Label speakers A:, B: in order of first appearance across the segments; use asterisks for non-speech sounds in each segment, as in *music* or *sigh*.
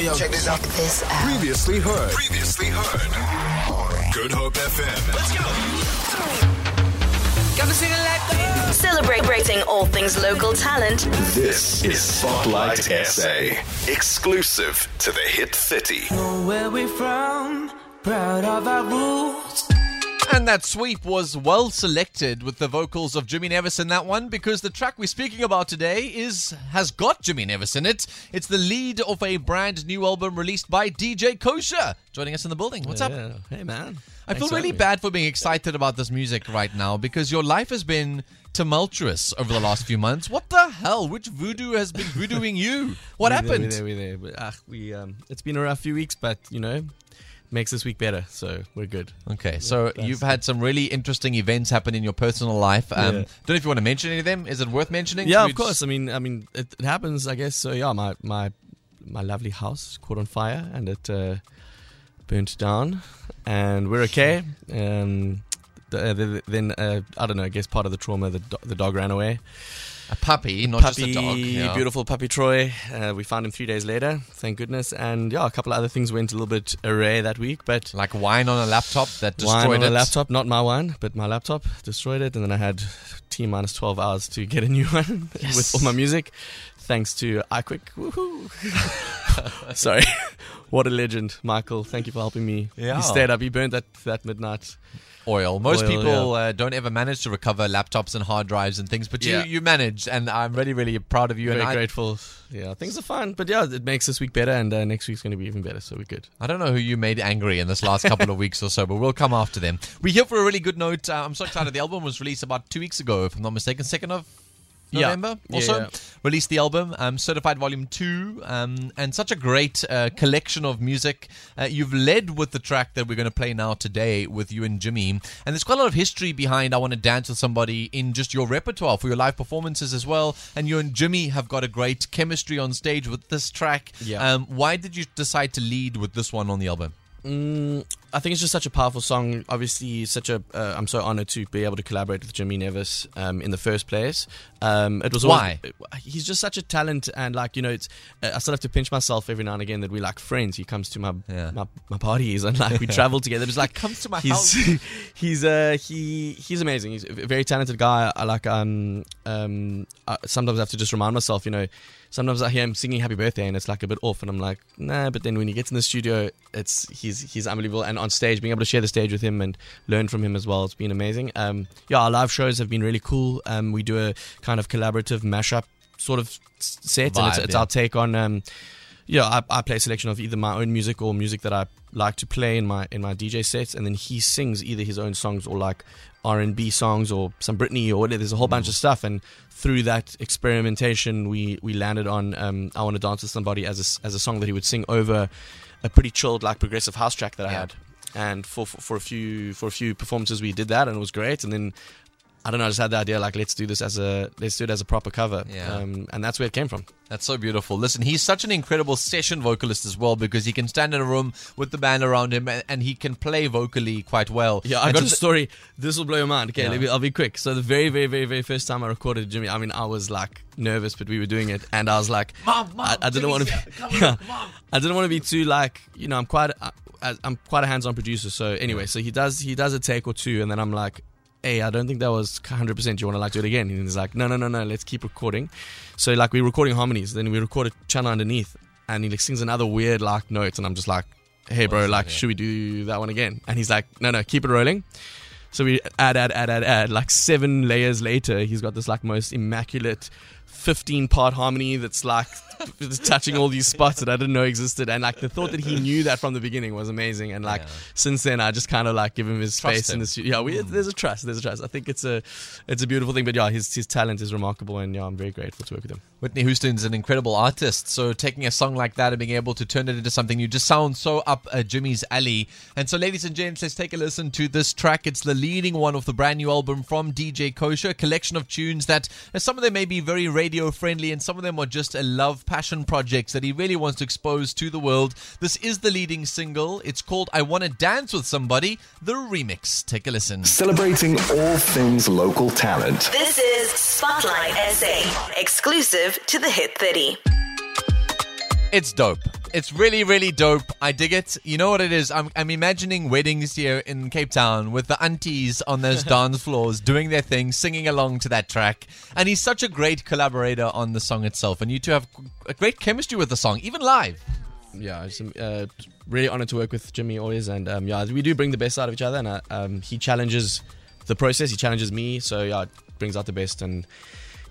A: yo, yo.
B: Check this out.
C: This out.
D: Previously heard. Previously heard. Good Hope FM. Let's go.
A: Gotta sing it like that.
C: Celebrating all things local talent.
D: This is Spotlight SA. Exclusive to the Hit 30.
A: Know where we from, proud of our roots.
E: And that sweep was well selected with the vocals of Jimmy Nevis in that one because the track we're speaking about today is has got Jimmy Nevis in it. It's the lead of a brand new album released by DJ Cosher. Joining us in the building. What's up?
F: Yeah. Hey, man.
E: I feel
F: Thanks
E: really bad for being excited about this music right now because your life has been tumultuous over the last few months. What the hell? Which voodoo has been voodooing you? What
F: We're
E: happened?
F: There, we're there, we're there. But, ah, we, um, it's been a rough few weeks, but, you know, makes this week better. So we're good.
E: Okay, so
F: that's-
E: you've had some really interesting events happen in your personal life. Um,
F: Yeah.
E: Don't know if you want to mention any of them. Is it worth mentioning?
F: Yeah,
E: Should
F: of course. I mean, I mean, it, it happens, I guess. So, yeah, my, my, my lovely house caught on fire and it uh, burnt down. And we're okay. Um, the, the, then, uh, I don't know, I guess part of the trauma, the, do- the dog ran away.
E: A puppy, not
F: puppy,
E: just a dog. yeah.
F: beautiful puppy Troy. Uh, we found him three days later, thank goodness. And yeah, a couple of other things went a little bit array that week, but
E: Like wine on a laptop that destroyed it.
F: wine on
E: it.
F: a laptop, not my one, but my laptop destroyed it, and then I had t minus twelve hours to get a new *laughs* one with all my music, thanks to iQuick. Woohoo! *laughs* *laughs* Sorry, *laughs* what a legend, Michael. Thank you for helping me.
E: Yeah.
F: He stayed up. He burnt that that midnight.
E: Oil. Most
F: Oil,
E: people uh, don't ever manage to recover laptops and hard drives and things, but
F: Yeah.
E: you you managed, and I'm really really proud of you.
F: Very
E: and I,
F: grateful. Yeah, things are fun, but yeah, it makes this week better, and uh, next week's going to be even better. So we're good.
E: I don't know who you made angry in this last couple of *laughs* weeks or so, but we'll come after them. We're here for a really good note. Uh, I'm so excited. The album was released about two weeks ago, if I'm not mistaken, second of
F: Yeah.
E: November.
F: Yeah,
E: Also
F: yeah.
E: released the album, um, Certified Volume Two, um, and such a great uh, collection of music. Uh, you've led with the track that we're going to play now today with you and Jimmy, and there's quite a lot of history behind "I Want to Dance with Somebody" in just your repertoire for your live performances as well. And you and Jimmy have got a great chemistry on stage with this track.
F: Yeah.
E: Um, why did you decide to lead with this one on the album?
F: Mm, I think it's just such a powerful song. Obviously, such a. Uh, I'm so honored to be able to collaborate with Jimmy Nevis um, in the first place. Um, it was always,
E: Why?
F: He's just such a talent, and like you know, it's. Uh, I still have to pinch myself every now and again that we're like friends. He comes to my
E: Yeah.
F: my, my parties and like we *laughs* travel together. It's like
E: comes to my
F: he's,
E: house. *laughs*
F: he's uh he he's amazing. He's a very talented guy. I like um um. I sometimes I have to just remind myself, you know. Sometimes I hear him singing "Happy Birthday" and it's like a bit off, and I'm like, nah. But then when he gets in the studio, it's he's he's unbelievable, and on stage, being able to share the stage with him and learn from him as well, it's been amazing. Um, yeah, our live shows have been really cool. Um, we do a kind of collaborative mashup sort of set, and it's, it's
E: yeah.
F: our take on um, yeah, I, I play a selection of either my own music or music that I like to play in my in my DJ sets, and then he sings either his own songs or like R and B songs or some Britney or whatever. There's a whole bunch of stuff, and through that experimentation, we we landed on um, "I Want to Dance with Somebody" as a, as a song that he would sing over a pretty chilled like progressive house track that I
E: Yeah.
F: had. And for, for for a few for a few performances, we did that, and it was great. And then I don't know, I just had the idea like let's do this as a let's do it as a proper cover,
E: Yeah.
F: um, and that's where it came from.
E: That's so beautiful. Listen, he's such an incredible session vocalist as well because he can stand in a room with the band around him and, and he can play vocally quite well.
F: Yeah, I
E: And
F: got
E: so
F: a story. This will blow your mind. Okay,
E: Yeah.
F: let me, I'll be quick. So the very, very, very, very first time I recorded Jimmy, I mean, I was like nervous, but we were doing it, and I was like,
E: Mom, Mom,
F: I, I didn't want to be, yeah,
E: Mom. *laughs*
F: I didn't want to be too like, you know, I'm quite, I, I'm quite a hands-on producer. So anyway, so he does, he does a take or two, and then I'm like. Hey, I don't think that was 100%. You want to like do it again? And he's like, no, no, no, no. Let's keep recording. So like we're recording harmonies, then we record a channel underneath, and he like sings another weird like note, and I'm just like, hey, bro, like, should we do that one again? And he's like, no, no, keep it rolling. So we add, add, add, add, add. Like seven layers later, he's got this like most immaculate 15 part harmony that's like *laughs* touching all these spots that I didn't know existed. And like the thought that he *laughs* knew that from the beginning was amazing. And like
E: Yeah.
F: since then, I just kind of like give him his
E: Trust
F: space in the studio. Yeah, we, there's a trust. There's a trust. I think it's a it's a beautiful thing. But yeah, his his talent is remarkable, and yeah, I'm very grateful to work with him.
E: Whitney Houston's an incredible artist, so taking a song like that and being able to turn it into something new just sounds so up uh, Jimmy's alley. And so, ladies and gents, let's take a listen to this track. It's the leading one of the brand new album from DJ Cosher, a collection of tunes that uh, some of them may be very radio friendly and some of them are just a love passion projects that he really wants to expose to the world. This is the leading single. It's called I Want to Dance with Somebody, the remix. Take a listen.
D: Celebrating all things local talent.
C: This is Spotlight SA, exclusive to the Hit 30.
E: It's dope. It's really, really dope. I dig it. You know what it is? I'm, I'm imagining weddings here in Cape Town with the aunties on those *laughs* dance floors doing their thing, singing along to that track. And he's such a great collaborator on the song itself. And you two have a great chemistry with the song, even live.
F: yeah, it's uh, really honored to work with Jimmy always, and um, yeah, we do bring the best out of each other, and uh, um, he challenges the process, he challenges me, so yeah, it brings out the best, and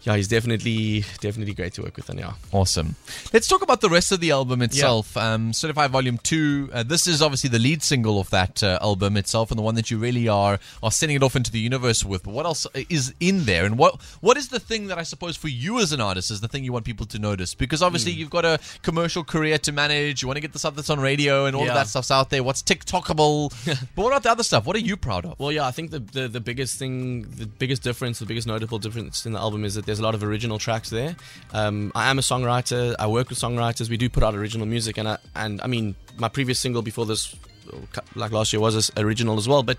F: yeah, he's definitely definitely great to work with, and yeah,
E: Awesome. Let's talk about the rest of the album itself. Um, Certified Volume Two. Uh, this is obviously the lead single of that uh, album itself, and the one that you really are are sending it off into the universe with. But what else is in there, and what what is the thing that I suppose for you as an artist is the thing you want people to notice? Because obviously
F: Hmm.
E: you've got a commercial career to manage. You want to get the stuff that's on radio and all of that stuff's out there. What's TikTokable? *laughs* but what about the other stuff? What are you proud of?
F: Well, yeah, I think the, the the biggest thing, the biggest difference, the biggest notable difference in the album is that there's a lot of original tracks there. Um, I am a songwriter. I work with songwriters. We do put out original music, and I and I mean, my previous single before this, like last year, was original as well. But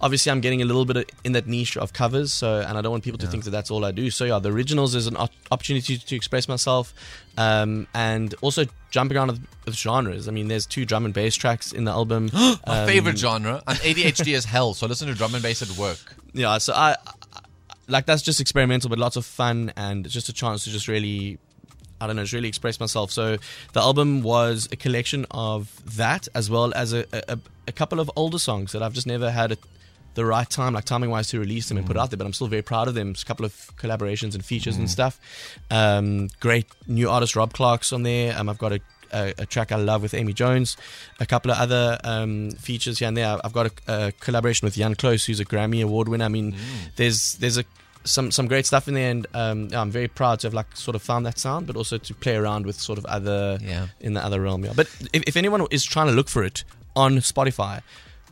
F: obviously, I'm getting a little bit in that niche of covers. So, and I don't want people to think that that's all I do. So, yeah, the originals is an opportunity to express myself, um, and also jumping around with, with genres. I mean, there's two drum and bass tracks in the album. *gasps*
E: My
F: Um,
E: favorite genre. I'm ADHD as hell, so I listen to drum and bass at work.
F: yeah so I like that's just experimental but lots of fun and just a chance to just really i don't know just really express myself. So the album was a collection of that as well as a, a, a couple of older songs that i've just never had a, the right time like timing wise to release them and put out there but i'm still very proud of them. There's a couple of collaborations and features and stuff. Um, great new artist rob clark's on there. Um, i've got a a, a track I love with Amy Jones, a couple of other um, features here and there. I've got a, a collaboration with Jan Close, who's a Grammy Award winner. I mean, there's there's a some some great stuff in there, and um, I'm very proud to have like sort of found that sound, but also to play around with sort of other
E: Yeah.
F: in the other realm. Yeah. But if, if anyone is trying to look for it on Spotify.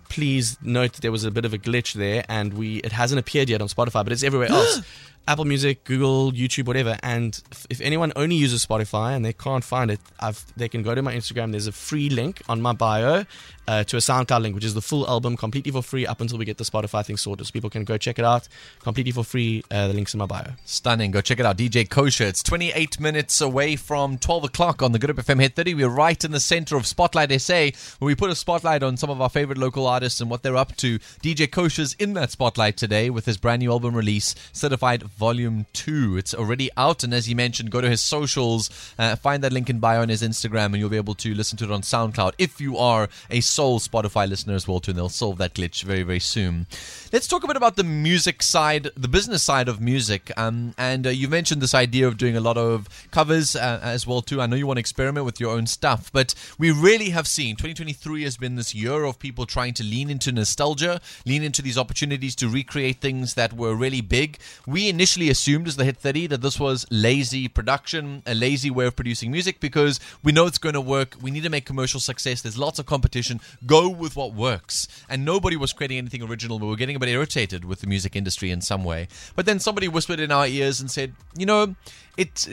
F: Please note that there was a bit of a glitch there, and we it hasn't appeared yet on Spotify, but it's everywhere *gasps* else. Apple Music, Google, YouTube, whatever. And if- anyone only uses Spotify and they can't find it, I've, they can go to my Instagram. There's a free link on my bio uh, to a SoundCloud link, which is the full album completely for free up until we get the Spotify thing sorted. So people can go check it out completely for free. Uh, the link's in my bio.
E: Stunning. Go check it out. DJ Cosher. It's 28 minutes away from 12 o'clock on the Good Hope FM Hit 30. We're right in the center of Spotlight SA, where we put a spotlight on some of our favorite local artists and what they're up to. DJ Cosher's in that spotlight today with his brand new album release, Certified Volume 2. It's already out, and as he mentioned, go to his socials, uh, find that link in bio on his Instagram, and you'll be able to listen to it on SoundCloud if you are a sole Spotify listener as well, too, and they'll solve that glitch very, very soon. Let's talk a bit about the music side, the business side of music. Um, and uh, you mentioned this idea of doing a lot of covers uh, as well too. I know you want to experiment with your own stuff, but we really have seen 2023 has been this year of people trying to lean into nostalgia, lean into these opportunities to recreate things that were really big. We initially assumed as the Hit 30 that this was lazy production, a lazy way of producing music because we know it's going to work. We need to make commercial success. There's lots of competition. Go with what works. And nobody was creating anything original, but we're getting a bit irritated with the music industry in some way. But then somebody whispered in our ears and said, you know, it's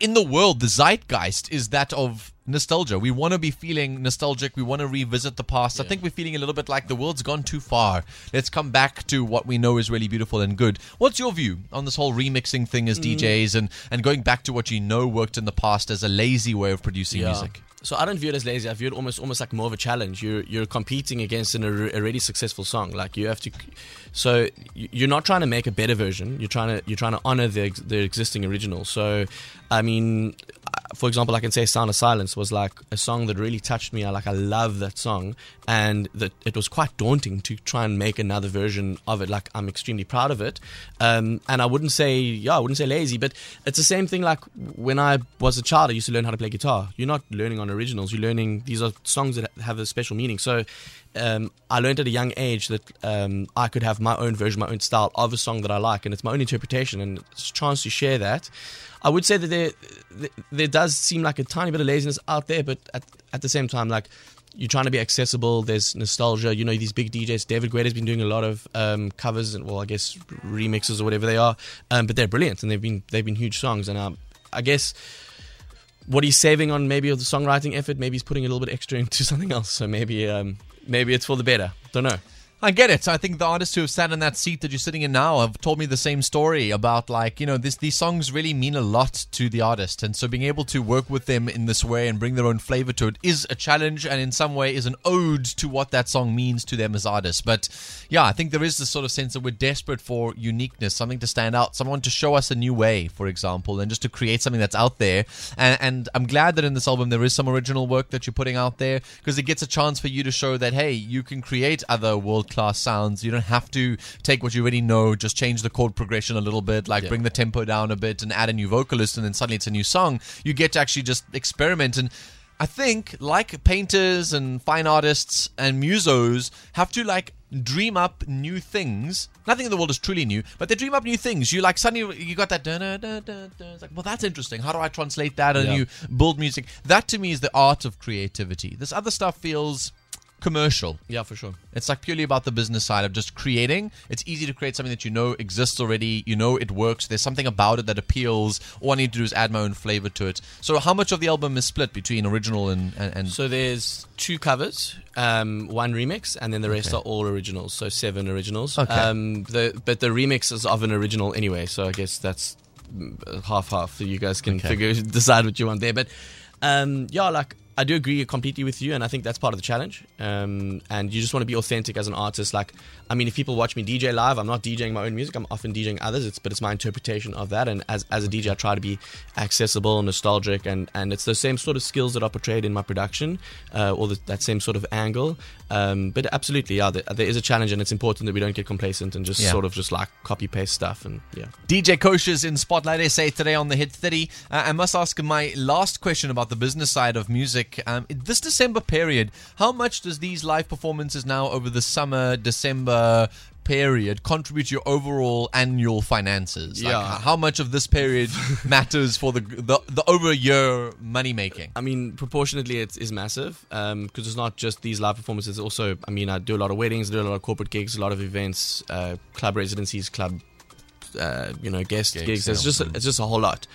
E: in the world, the zeitgeist is that of nostalgia. We want to be feeling nostalgic. We want to revisit the past. I think we're feeling a little bit like the world's gone too far. Let's come back to what we know is really beautiful and good. What's your view on this whole remixing thing as mm. DJs and, and going back to what you know worked in the past as a lazy way of producing music?
F: So I don't view it as lazy. I view it almost almost like more of a challenge. You're you're competing against an already successful song. Like you have to. So you- you're not trying to make a better version. You're trying to you're trying to honor the the existing original. So I mean, for example, I can say "Sound of Silence" was like a song that really touched me. I like I love that song, and that it was quite daunting to try and make another version of it. Like I'm extremely proud of it, um, and I wouldn't say yeah, I wouldn't say lazy, but it's the same thing. Like when I was a child, I used to learn how to play guitar. You're not learning on originals. You're learning these are songs that have a special meaning. So um, I learned at a young age that um, I could have my own version, my own style of a song that I like, and it's my own interpretation, and it's a chance to share that. I would say that there, there does seem like a tiny bit of laziness out there, but at, at the same time, like you're trying to be accessible. There's nostalgia. You know, these big DJs. David Guetta's been doing a lot of um, covers and, well, I guess remixes or whatever they are. Um, but they're brilliant and they've been they've been huge songs. And um, I guess what he's saving on maybe of the songwriting effort, maybe he's putting a little bit extra *laughs* into something else. So maybe um, maybe it's for the better. Don't know.
E: I get it. I think the artists who have sat in that seat that you're sitting in now have told me the same story about like you know this these songs really mean a lot to the artist, and so being able to work with them in this way and bring their own flavor to it is a challenge, and in some way is an ode to what that song means to them as artists. But yeah, I think there is this sort of sense that we're desperate for uniqueness, something to stand out, someone to show us a new way, for example, and just to create something that's out there. And, and I'm glad that in this album there is some original work that you're putting out there because it gets a chance for you to show that hey, you can create other world class sounds. You don't have to take what you already know, just change the chord progression a little bit, like bring the tempo down a bit and add a new vocalist, and then suddenly it's a new song. You get to actually just experiment and. I think, like painters and fine artists and musos, have to like dream up new things. Nothing in the world is truly new, but they dream up new things. You like suddenly you got that. Dun, dun, dun, dun. It's like, well, that's interesting. How do I translate that and
F: Yeah.
E: you build music? That to me is the art of creativity. This other stuff feels commercial.
F: Yeah, for sure.
E: It's like purely about the business side of just creating. It's easy to create something that you know exists already. You know it works. There's something about it that appeals. All I need to do is add my own flavor to it. So, how much of the album is split between original and and, and
F: So there's two covers, um, one remix, and then the rest are all originals. So seven originals.
E: Okay.
F: Um, the but the remix is of an original anyway. So I guess that's mm, half half. So you guys can
E: Okay.
F: figure *laughs* decide what you want there. But um, yeah, like I do agree completely with you, and I think that's part of the challenge. Um, and you just want to be authentic as an artist. Like, I mean, if people watch me DJ live, I'm not DJing my own music. I'm often DJing others. It's but it's my interpretation of that. And as as a DJ, I try to be accessible, nostalgic, and and it's the same sort of skills that are portrayed in my production, uh, or the, that same sort of angle. Um, but absolutely, yeah, there, there is a challenge, and it's important that we don't get complacent and just
E: Yeah.
F: sort of just like copy paste stuff. And yeah.
E: DJ Cosher's in Spotlight SA today on the Hit 30. Uh, I must ask my last question about the business side of music. Um, this December period, how much does these live performances now over the summer, December period contribute to your overall annual finances? Like,
F: Yeah.
E: how much of this period *laughs* matters for the, the, the over year money making?
F: I mean, proportionately, it is massive because it's not just these live performances. Also, I mean, I do a lot of weddings, I do a lot of corporate gigs, a lot of events, uh, club residencies, club, uh, you know, guest
E: Gigs,
F: gigs. It's just it's just a whole lot.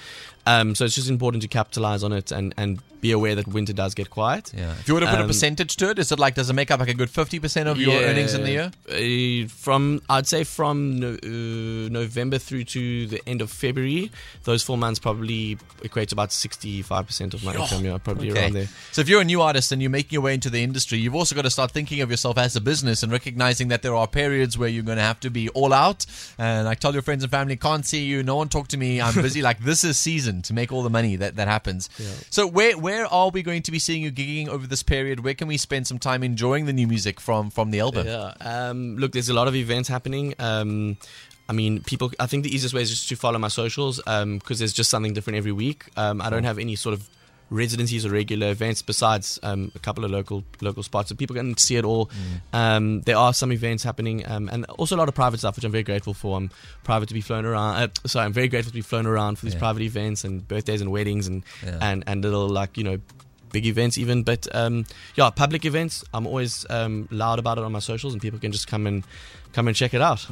F: Um, so it's just important to capitalize on it and, and be aware that winter does get quiet.
E: Yeah. If you were to put a
F: Um,
E: percentage to it, is it like, does it make up like a good 50% of your earnings in the year?
F: Uh, from I'd say from no, uh, November through to the end of February, those four months probably equate to about sixty-five percent of my income. Yeah, probably around there.
E: So if you're a new artist and you're making your way into the industry, you've also got to start thinking of yourself as a business and recognizing that there are periods where you're going to have to be all out. And like tell your friends and family, can't see you, no one talk to me, I'm busy. *laughs* like this is season to make all the money that, that happens. So where where are we going to be seeing you gigging over this period? Where can we spend some time enjoying the new music from from the album?
F: Yeah. Um, look, there's a lot of events happening. Um, I mean, people. I think the easiest way is just to follow my socials because there's just something different every week. Um, I don't have any sort of residencies or regular events besides um, a couple of local local spots, so people can see it all. Um, there are some events happening, um, and also a lot of private stuff, which I'm very grateful for. I'm private to be flown around. Uh, sorry, I'm very grateful to be flown around for these
E: Yeah.
F: private events and birthdays and weddings and
E: Yeah.
F: and and little like you know big events even but um yeah public events i'm always um loud about it on my socials and people can just come and come and check it out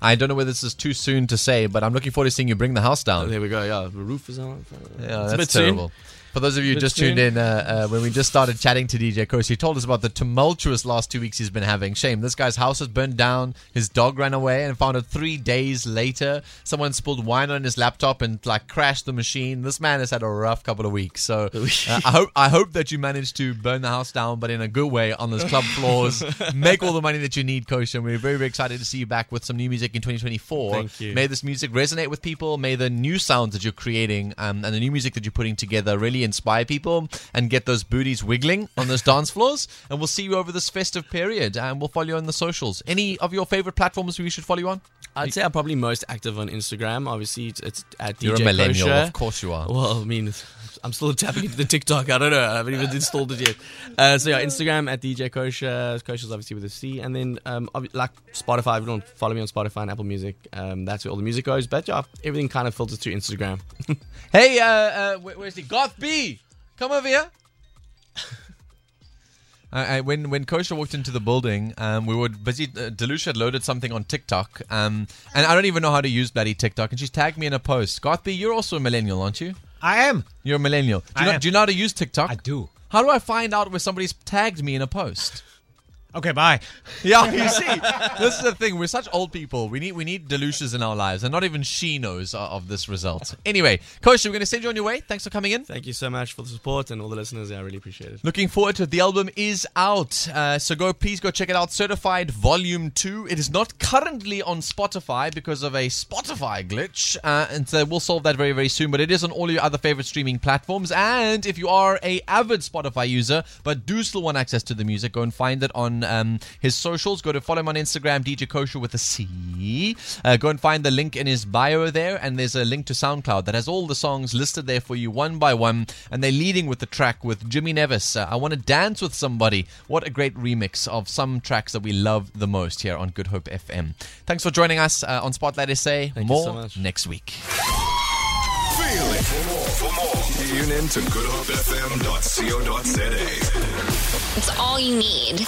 E: I don't know whether this is too soon to say, but I'm looking forward to seeing you bring the house down.
F: Oh, there we go yeah the roof is on
E: Yeah,
F: It's a
E: that's
F: bit soon.
E: For those of you who just tuned in, uh, uh, when we just started chatting to DJ Cosher, he told us about the tumultuous last two weeks he's been having. Shame, this guy's house was burned down, his dog ran away, and found it three days later. Someone spilled wine on his laptop and like crashed the machine. This man has had a rough couple of weeks. So *laughs* uh, I hope I hope that you managed to burn the house down, but in a good way on those club floors. *laughs* Make all the money that you need, Coach. And we're very very excited to see you back with some new music in 2024.
F: Thank you.
E: May this music resonate with people. May the new sounds that you're creating um, and the new music that you're putting together really inspire people and get those booties wiggling on those dance floors. And we'll see you over this festive period. And we'll follow you on the socials. Any of your favorite platforms we should follow you on?
F: i'd say i'm probably most active on instagram obviously it's, it's at
E: You're
F: DJ
E: a millennial,
F: Cosher.
E: of course you are.
F: well i mean i'm still tapping into the tiktok i don't know i haven't even installed it yet uh, so yeah instagram at dj cosher cosher's obviously with a c and then um, like spotify if you don't follow me on spotify and apple music um, that's where all the music goes but yeah everything kind of filters through instagram *laughs*
E: Hey, uh, uh, where, where's he? Goth B, come over here. *laughs* I, I, when when Cosher walked into the building, um, we were busy. Uh, Delucia had loaded something on TikTok, um, and I don't even know how to use bloody TikTok. And she's tagged me in a post. Goth B, you're also a millennial, aren't you?
B: I am.
E: You're a millennial. Do you,
B: I
E: know,
B: am.
E: do you know how to use TikTok?
B: I do.
E: How do I find out where somebody's tagged me in a post?
B: Okay, bye. *laughs*
E: Yeah, you see, this is the thing. We're such old people. We need we need Delucias in our lives, and not even she knows of this result. Anyway, Coach, we're going to send you on your way. Thanks for coming in.
F: Thank you so much for the support and all the listeners. Yeah, I really appreciate it.
E: Looking forward to it. The album is out, uh, so go please go check it out. Certified Volume Two. It is not currently on Spotify because of a Spotify glitch, uh, and so we'll solve that very very soon. But it is on all your other favorite streaming platforms. And if you are a avid Spotify user but do still want access to the music, go and find it on um, his socials. Go to follow him on Instagram, DJ Cosher with a C. Uh, go and find the link in his bio there, and there's a link to SoundCloud that has all the songs listed there for you one by one. And they're leading with the track with Jimmy Nevis. Uh, I want to dance with somebody. What a great remix of some tracks that we love the most here on Good Hope FM. Thanks for joining us uh, on Spotlight SA.
F: Thank you
E: More
F: so much.
E: next week.
D: Feel it. For more, for more, tune in to goodhopefm.co.za.
G: It's all you need.